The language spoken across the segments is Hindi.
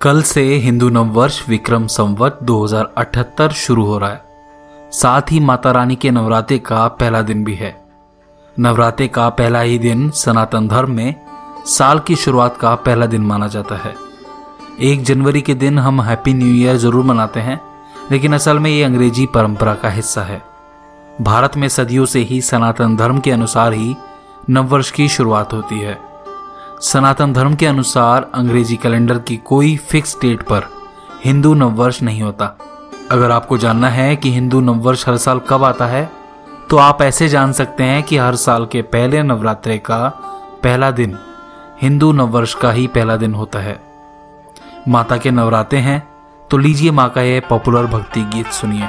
कल से हिंदू नववर्ष विक्रम संवत 2078 शुरू हो रहा है। साथ ही माता रानी के नवरात्रे का पहला दिन भी है। नवरात्रे का पहला ही दिन सनातन धर्म में साल की शुरुआत का पहला दिन माना जाता है। एक जनवरी के दिन हम हैप्पी न्यू ईयर ज़रूर मनाते हैं, लेकिन असल में ये अंग्रेज़ी परंपरा का हिस्सा है। भारत में सदियों से ही सनातन धर्म के अनुसार ही नववर्ष की शुरुआत होती है। सनातन धर्म के अनुसार अंग्रेज़ी कैलेंडर की कोई फिक्स डेट पर हिंदू नववर्ष नहीं होता। अगर आपको जानना है कि हिंदू नववर्ष हर साल कब आता है तो आप ऐसे जान सकते हैं कि हर साल के पहले नवरात्रे का पहला दिन हिंदू नववर्ष का ही पहला दिन होता है। माता के नवराते हैं तो लीजिए माँ का यह पॉपुलर भक्ति गीत सुनिए।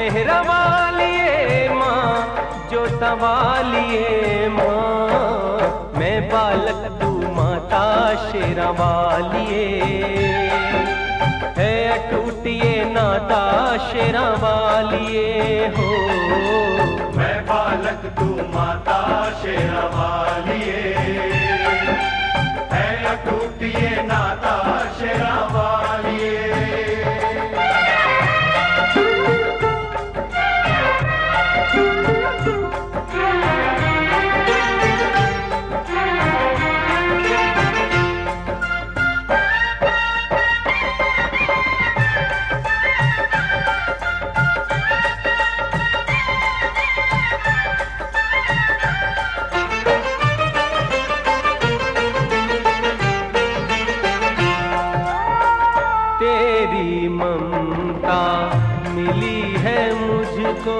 मेहरा वालिए माँ, जो तवालिए माँ। मैं बालक तू माता शेरा वालिए। है अटूटिए नाता शेरा वालिए हो। मैं बालक तू माता शेरा वालिए। है अटूटिए नाता शेरा तेरी ममता मिली है मुझको,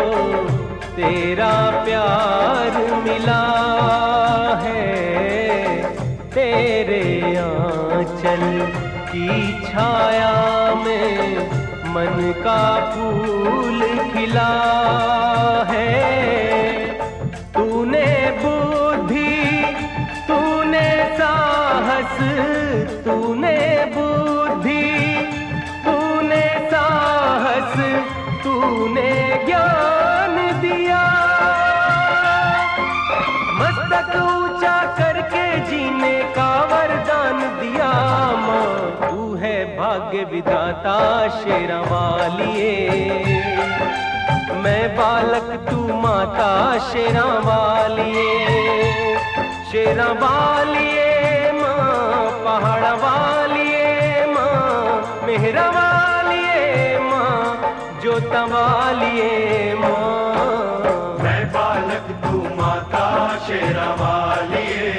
तेरा प्यार मिला है। तेरे आंचल की छाया में मन का फूल खिला है। जीने का वरदान दिया माँ, तू है भाग्य विधाता, शेरा वालिए। मैं बालक, तू माता, शेरा वालिए। शेरा वालिए माँ, पहाड़ वालिए माँ, मेहरा वालिए माँ, जोता वालिए माँ। मैं बालक, तू माता, शेरा वालिए।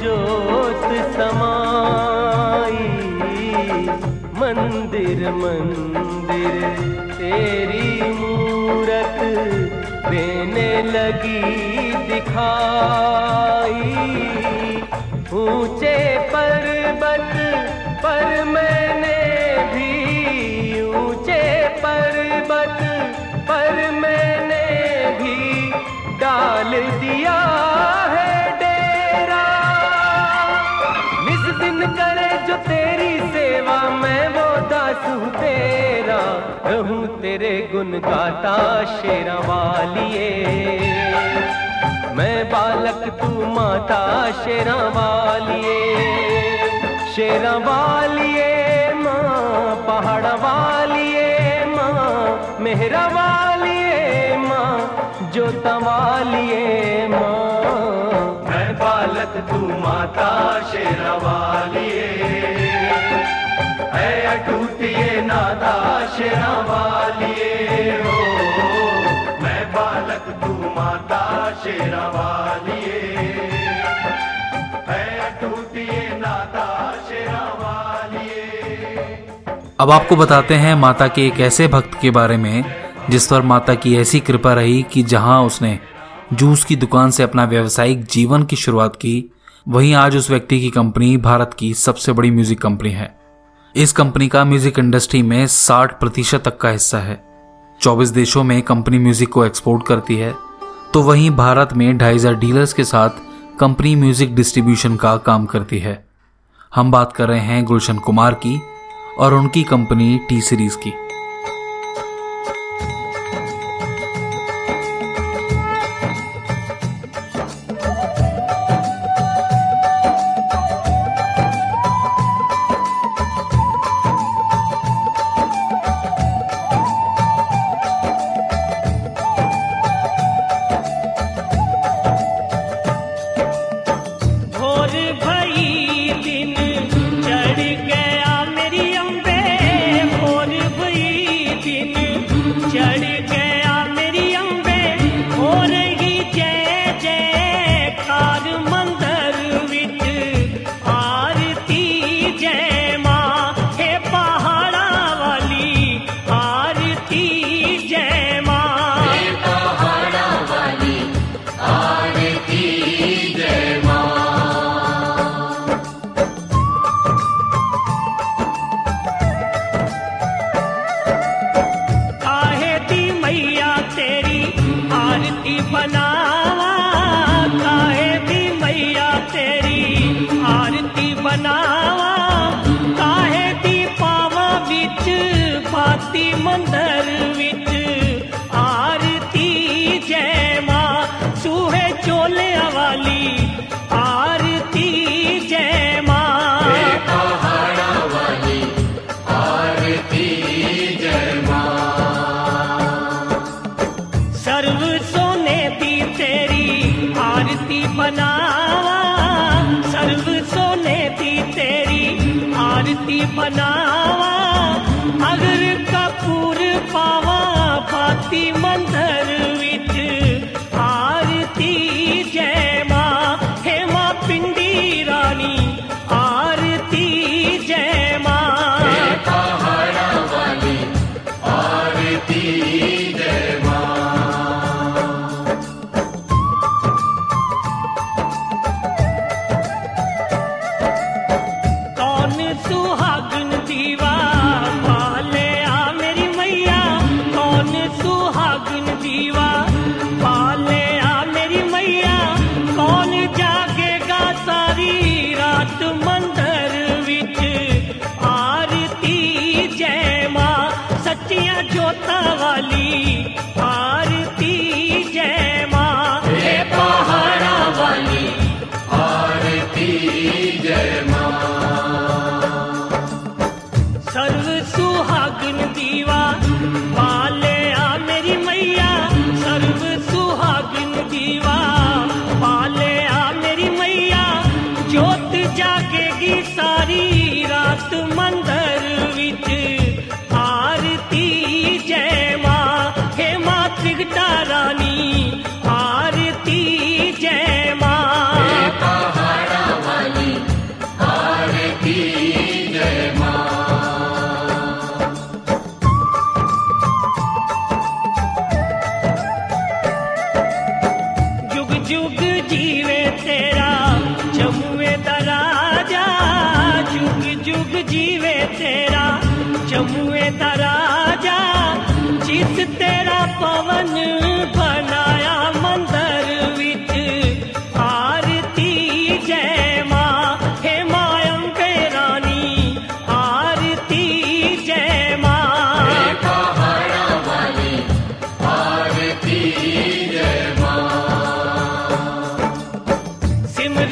ज्योत समाई। मंदिर मंदिर, तेरी मूरत देने लगी दिखाई। ऊँचे पर्वत पर मैंने भी, ऊँचे पर्वत पर मैंने भी डाल दिया है। मैं वो दासू तेरा, रहूँ तेरे गुण गाता शेरा वालिए। मैं बालक तू माता, शेरा वालिए। शेरा वालिए माँ, पहाड़ वालिए माँ, मेहरा वालिए माँ, जोता वालिए माँ। मैं बालक तू माता, शेरा वालिए। अब आपको बताते हैं माता के एक ऐसे भक्त के बारे में, जिस पर माता की ऐसी कृपा रही कि जहाँ उसने जूस की दुकान से अपना व्यावसायिक जीवन की शुरुआत की, वहीं आज उस व्यक्ति की कंपनी भारत की सबसे बड़ी म्यूज़िक कंपनी है। इस कंपनी का म्यूज़िक इंडस्ट्री में 60 प्रतिशत तक का हिस्सा है। 24 देशों में कंपनी म्यूज़िक को एक्सपोर्ट करती है तो वहीं भारत में ढाई हज़ार डीलर्स के साथ कंपनी म्यूज़िक डिस्ट्रीब्यूशन का काम करती है। हम बात कर रहे हैं गुलशन कुमार की और उनकी कंपनी टी सीरीज़ की।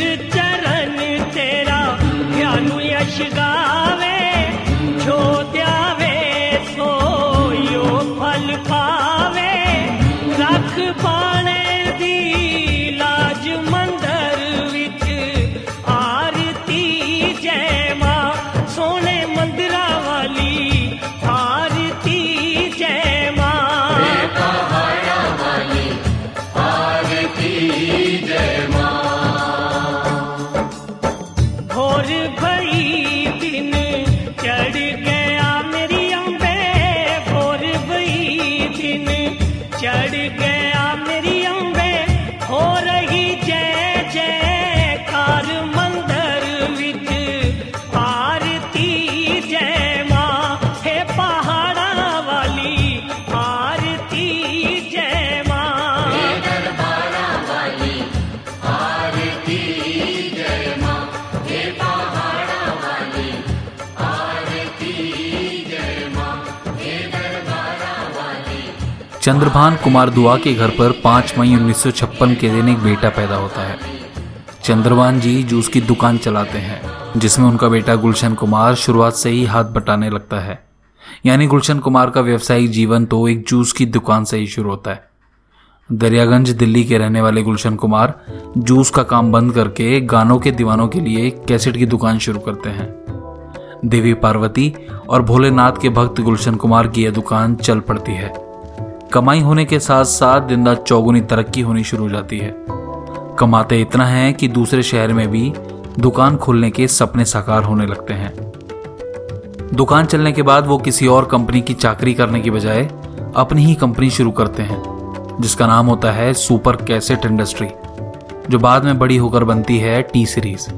it चंद्रभान कुमार दुआ के घर पर 5 मई 1956 के दिन एक बेटा पैदा होता है। चंद्रभान जी जूस की दुकान चलाते हैं, जिसमें उनका बेटा गुलशन कुमार शुरुआत से ही हाथ बटाने लगता है। यानी गुलशन कुमार का व्यवसायिक जीवन तो एक जूस की दुकान से ही शुरू होता है। दरियागंज, दिल्ली के रहने वाले गुलशन कुमार जूस का काम बंद करके गानों के दीवानों के लिए कैसेट की दुकान शुरू करते हैं। देवी पार्वती और भोलेनाथ के भक्त गुलशन कुमार की यह दुकान चल पड़ती है। कमाई होने के साथ साथ दिन रात चौगुनी तरक्की होनी शुरू हो जाती है। कमाते इतना है कि दूसरे शहर में भी दुकान खोलने के सपने साकार होने लगते हैं। दुकान चलने के बाद वो किसी और कंपनी की चाकरी करने की बजाय अपनी ही कंपनी शुरू करते हैं, जिसका नाम होता है सुपर कैसेट इंडस्ट्री, जो बाद में बड़ी होकर बनती है टी सीरीज़।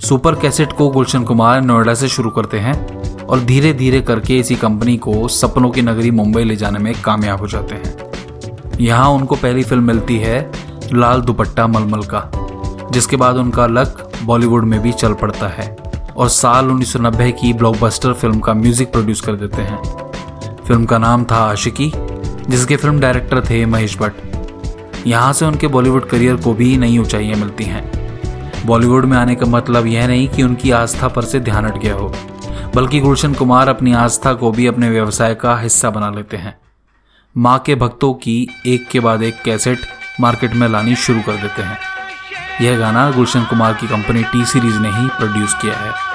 सुपर कैसेट को गुलशन कुमार नोएडा से शुरू करते हैं। और धीरे धीरे करके इसी कंपनी को सपनों की नगरी मुंबई ले जाने में कामयाब हो जाते हैं। यहाँ उनको पहली फ़िल्म मिलती है, लाल दुपट्टा मलमल का, जिसके बाद उनका लक बॉलीवुड में भी चल पड़ता है और साल 1990 की ब्लॉकबस्टर फ़िल्म का म्यूज़िक प्रोड्यूस कर देते हैं। फ़िल्म का नाम था आशिकी, जिसके फ़िल्म डायरेक्टर थे महेश भट्ट। यहाँ से उनके बॉलीवुड करियर को भी नई ऊंचाइयाँ मिलती हैं। बॉलीवुड में आने का मतलब यह नहीं कि उनकी आस्था पर से ध्यान हट गया हो। बल्कि गुलशन कुमार अपनी आस्था को भी अपने व्यवसाय का हिस्सा बना लेते हैं। माँ के भक्तों की एक के बाद एक कैसेट मार्केट में लानी शुरू कर देते हैं। यह गाना गुलशन कुमार की कंपनी टी सीरीज़ ने ही प्रोड्यूस किया है।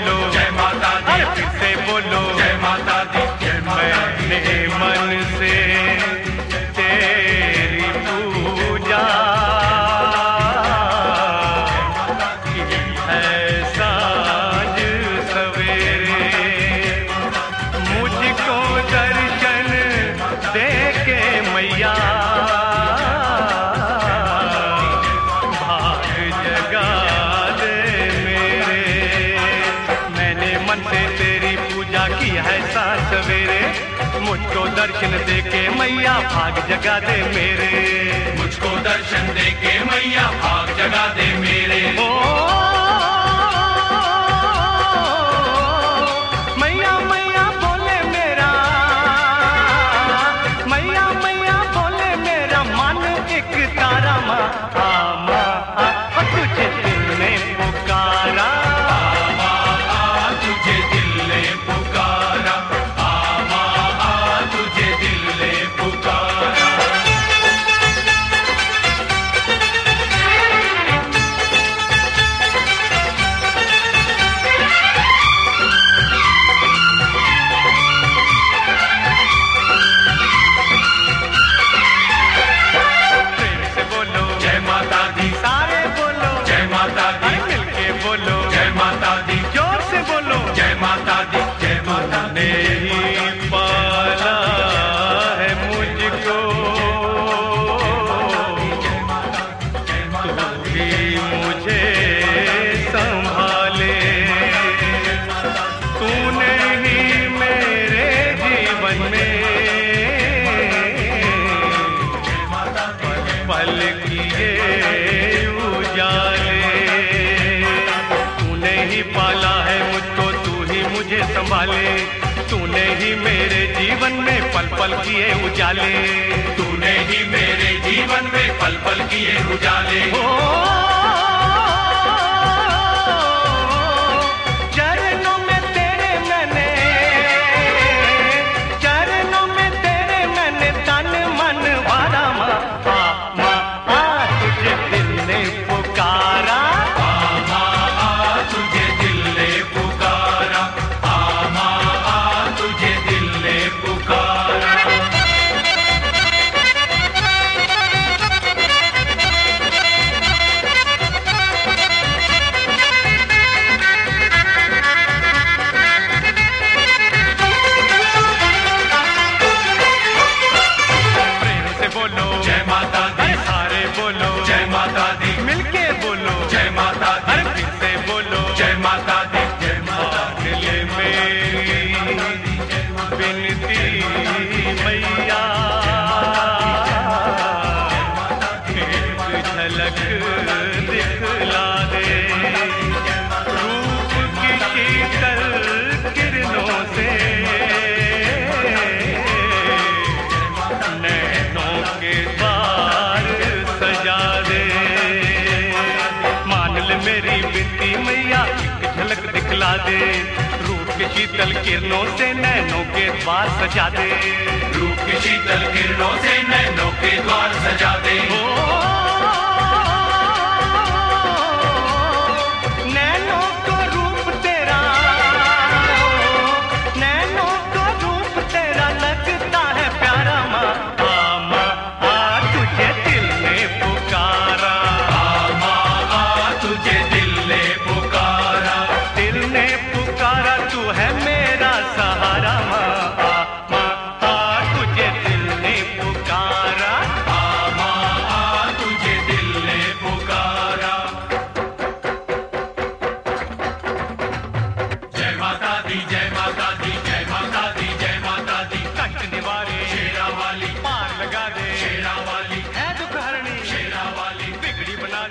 no. जाते मेरे। मुझको दर्शन दे के मैया हाँ। पल किए उजाले। तूने ही मेरे जीवन में पल पल किए उजाले। हो नैनों के द्वार सजा दे रूप शीतल किरणों से नैनों के द्वार सजा दे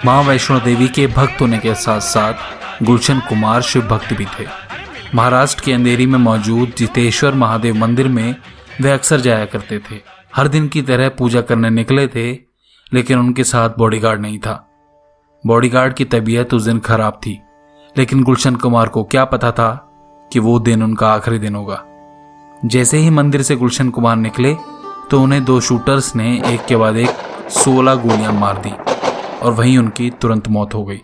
माँ वैष्णो देवी के भक्त होने के साथ साथ गुलशन कुमार शिव भक्त भी थे। महाराष्ट्र के अंधेरी में मौजूद जितेश्वर महादेव मंदिर में वे अक्सर जाया करते थे। हर दिन की तरह पूजा करने निकले थे, लेकिन उनके साथ बॉडीगार्ड नहीं था। बॉडीगार्ड की तबीयत उस दिन खराब थी, लेकिन गुलशन कुमार को क्या पता था कि वो दिन उनका आखिरी दिन होगा। जैसे ही मंदिर से गुलशन कुमार निकले तो उन्हें दो शूटर्स ने एक के बाद एक सोलह गोलियाँ मार दी। और वहीं उनकी तुरंत मौत हो गई।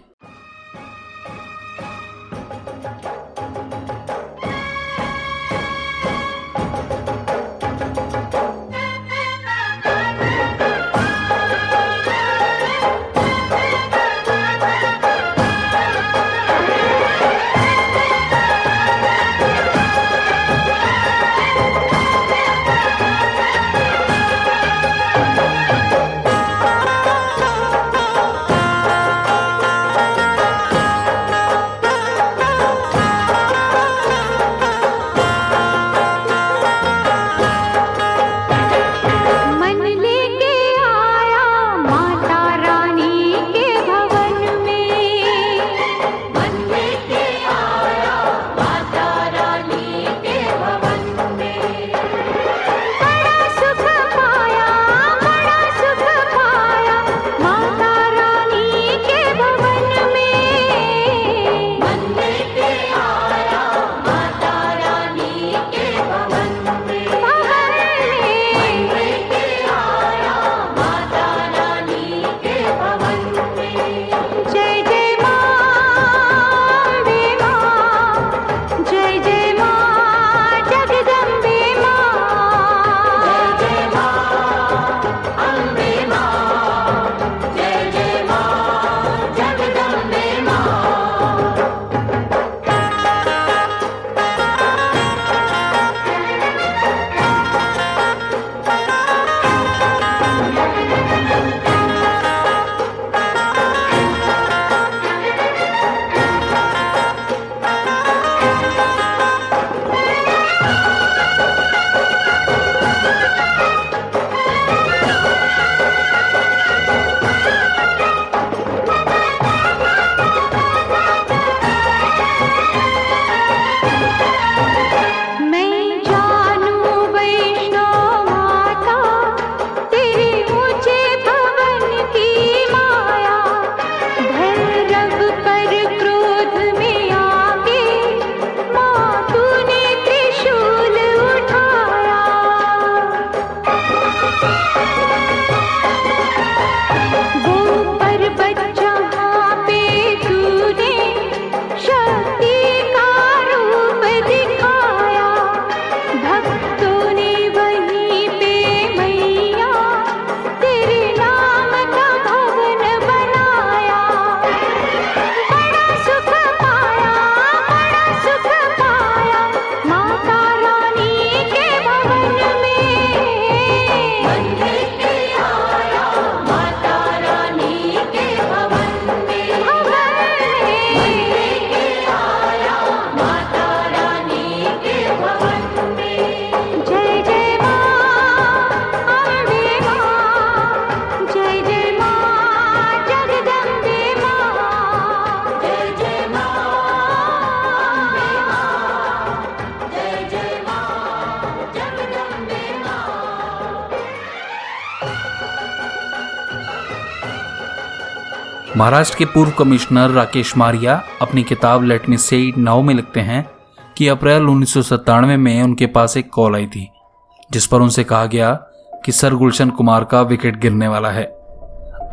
महाराष्ट्र के पूर्व कमिश्नर राकेश मारिया अपनी किताब लेट मी से नाउ में लिखते हैं कि अप्रैल उन्नीस में उनके पास एक कॉल आई थी, जिस पर उनसे कहा गया कि सर गुलशन कुमार का विकेट गिरने वाला है।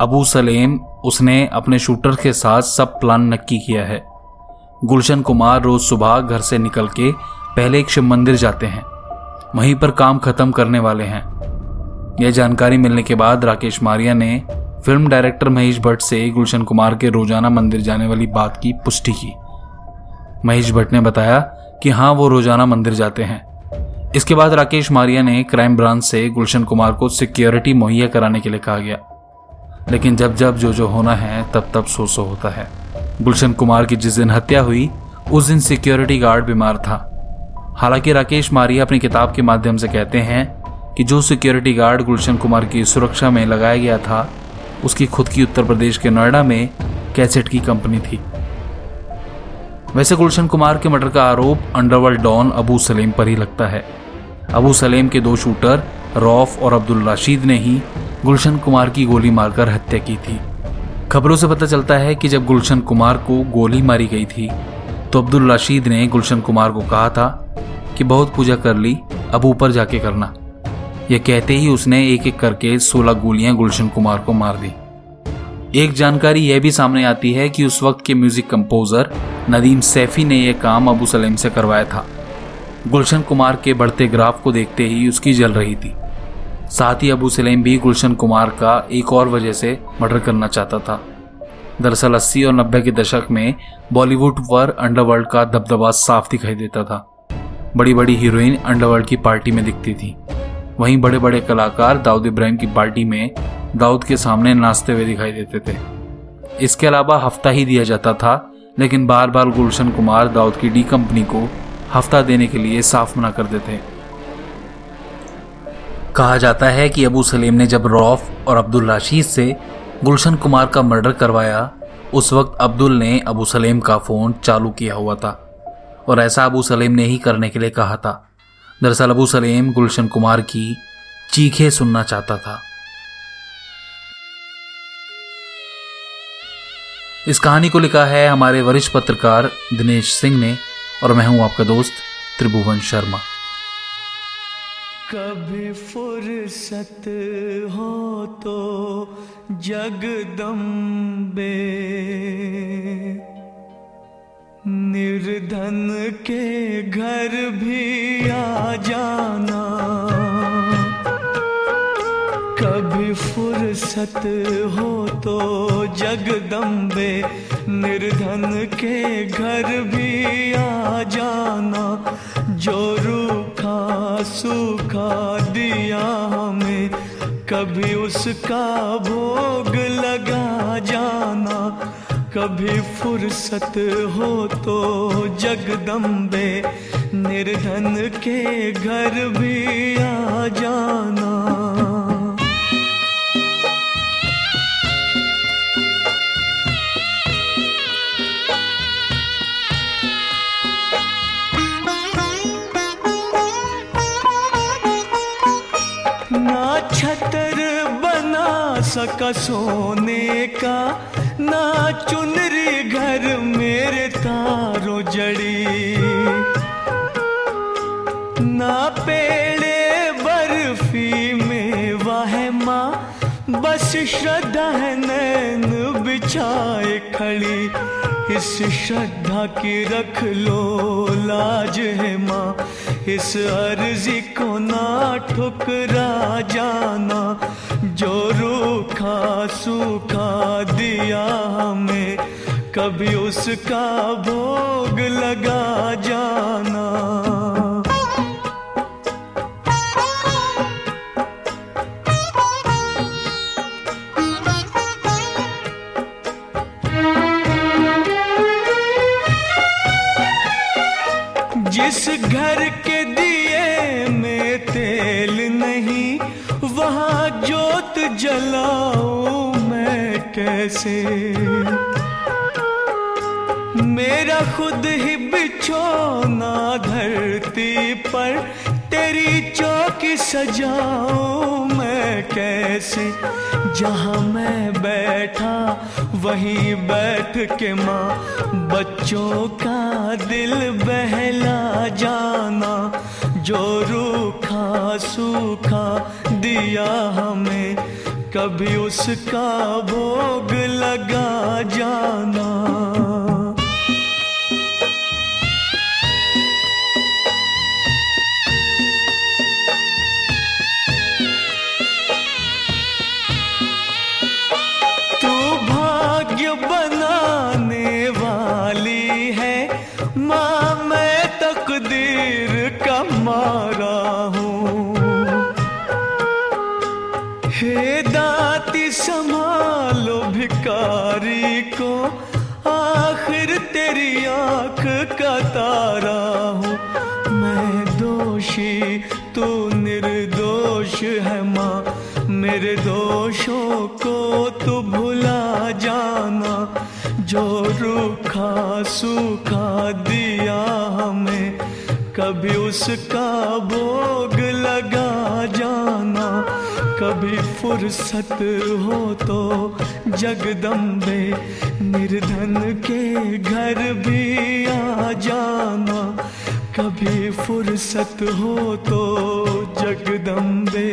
अबू सलेम, उसने अपने शूटर के साथ सब प्लान नक्की किया है। गुलशन कुमार रोज सुबह घर से निकल के पहले एक शिव मंदिर जाते हैं। वहीं पर काम खत्म करने वाले हैं। यह जानकारी मिलने के बाद राकेश मारिया ने फ़िल्म डायरेक्टर महेश भट्ट से गुलशन कुमार के रोज़ाना मंदिर जाने वाली बात की पुष्टि की। महेश भट्ट ने बताया कि हाँ वो रोज़ाना मंदिर जाते हैं। इसके बाद राकेश मारिया ने क्राइम ब्रांच से गुलशन कुमार को सिक्योरिटी मुहैया कराने के लिए कहा गया। लेकिन जब जब जो जो होना है, तब तब सो सो होता है। गुलशन कुमार की जिस दिन हत्या हुई, उस दिन सिक्योरिटी गार्ड बीमार था। हालाँकि राकेश मारिया अपनी किताब के माध्यम से कहते हैं कि जो सिक्योरिटी गार्ड गुलशन कुमार की सुरक्षा में लगाया गया था उसकी खुद की उत्तर प्रदेश के नोएडा में कैसेट की कंपनी थी। वैसे गुलशन कुमार के मर्डर का आरोप अंडरवर्ल्ड डॉन अबू सलेम पर ही लगता है। अबू सलेम के दो शूटर, रौफ और अब्दुल राशीद ने ही गुलशन कुमार की गोली मारकर हत्या की थी। खबरों से पता चलता है कि जब गुलशन कुमार को गोली मारी गई थी तो अब्दुल राशीद ने गुलशन कुमार को कहा था कि बहुत पूजा कर ली, अब ऊपर जाके करना। यह कहते ही उसने एक एक करके सोलह गोलियाँ गुलशन कुमार को मार दी। एक जानकारी यह भी सामने आती है कि उस वक्त के म्यूज़िक कंपोजर नदीम सैफी ने यह काम अबू सलीम से करवाया था। गुलशन कुमार के बढ़ते ग्राफ को देखते ही उसकी जल रही थी। साथ ही अबू सलीम भी गुलशन कुमार का एक और वजह से मर्डर करना चाहता था। दरअसल अस्सी और नब्बे के दशक में बॉलीवुड पर अंडरवर्ल्ड का दबदबा साफ़ दिखाई देता था। बड़ी बड़ी हीरोइन अंडरवर्ल्ड की पार्टी में दिखती थी। वहीं बड़े बड़े कलाकार दाऊद इब्राहिम की पार्टी में दाऊद के सामने नाचते हुए दिखाई देते थे। इसके अलावा हफ़्ता ही दिया जाता था, लेकिन बार बार गुलशन कुमार दाऊद की डी कंपनी को हफ़्ता देने के लिए साफ़ मना कर देते। कहा जाता है कि अबू सलीम ने जब रौफ और अब्दुल राशीद से गुलशन कुमार का मर्डर करवाया, उस वक्त अब्दुल ने अबू सलीम का फ़ोन चालू किया हुआ था और ऐसा अबू सलीम ने ही करने के लिए कहा था। दरअसल अबू सलेम गुलशन कुमार की चीखें सुनना चाहता था। इस कहानी को लिखा है हमारे वरिष्ठ पत्रकार दिनेश सिंह ने, और मैं हूँ आपका दोस्त त्रिभुवन शर्मा। कभी फुर्सत हो तो जगदम्बे, निर्धन के घर भी आ जाना। कभी फुर्सत हो तो जगदम्बे निर्धन के घर भी आ जाना। जो रूखा सूखा दिया हमें, कभी उसका भोग लगा जाना। कभी फुर्सत हो तो जगदम्बे निर्धन के घर भी आ जाना। सका सोने का, ना चुनरी घर मेरे तारो जड़ी। ना पेड़े बर्फ़ी में वाह माँ, बस श्रद्धा है नैन बिछाए खड़ी। इस श्रद्धा की रख लो लाज है माँ, इस अर्जी को ना ठुकरा जाना। जो रूखा सूखा दिया हमें, कभी उसका भोग लगा जाना। जिस घर के दिए में तेल नहीं जलाऊं मैं कैसे? मेरा खुद ही बिछोना धरती पर, तेरी चौकी सजाऊं मैं कैसे? जहाँ मैं बैठा, वहीं बैठ के माँ, बच्चों का दिल बहला जाना, जो रूखा सूखा दिया हमें। कभी उसका भोग लगा जाना। तू भाग्य बनाने वाली है माँ भिकारी को आखिर तेरी आँख का तारा हूँ। मैं दोषी, तू निर्दोष है माँ। मेरे दोषों को तू भुला जाना। जो रूखा, सूखा दिया हमें, कभी उसका जाना कभी फुर्सत हो तो जगदम्बे निर्धन के घर भी आ जाना। कभी फुर्सत हो तो जगदम्बे।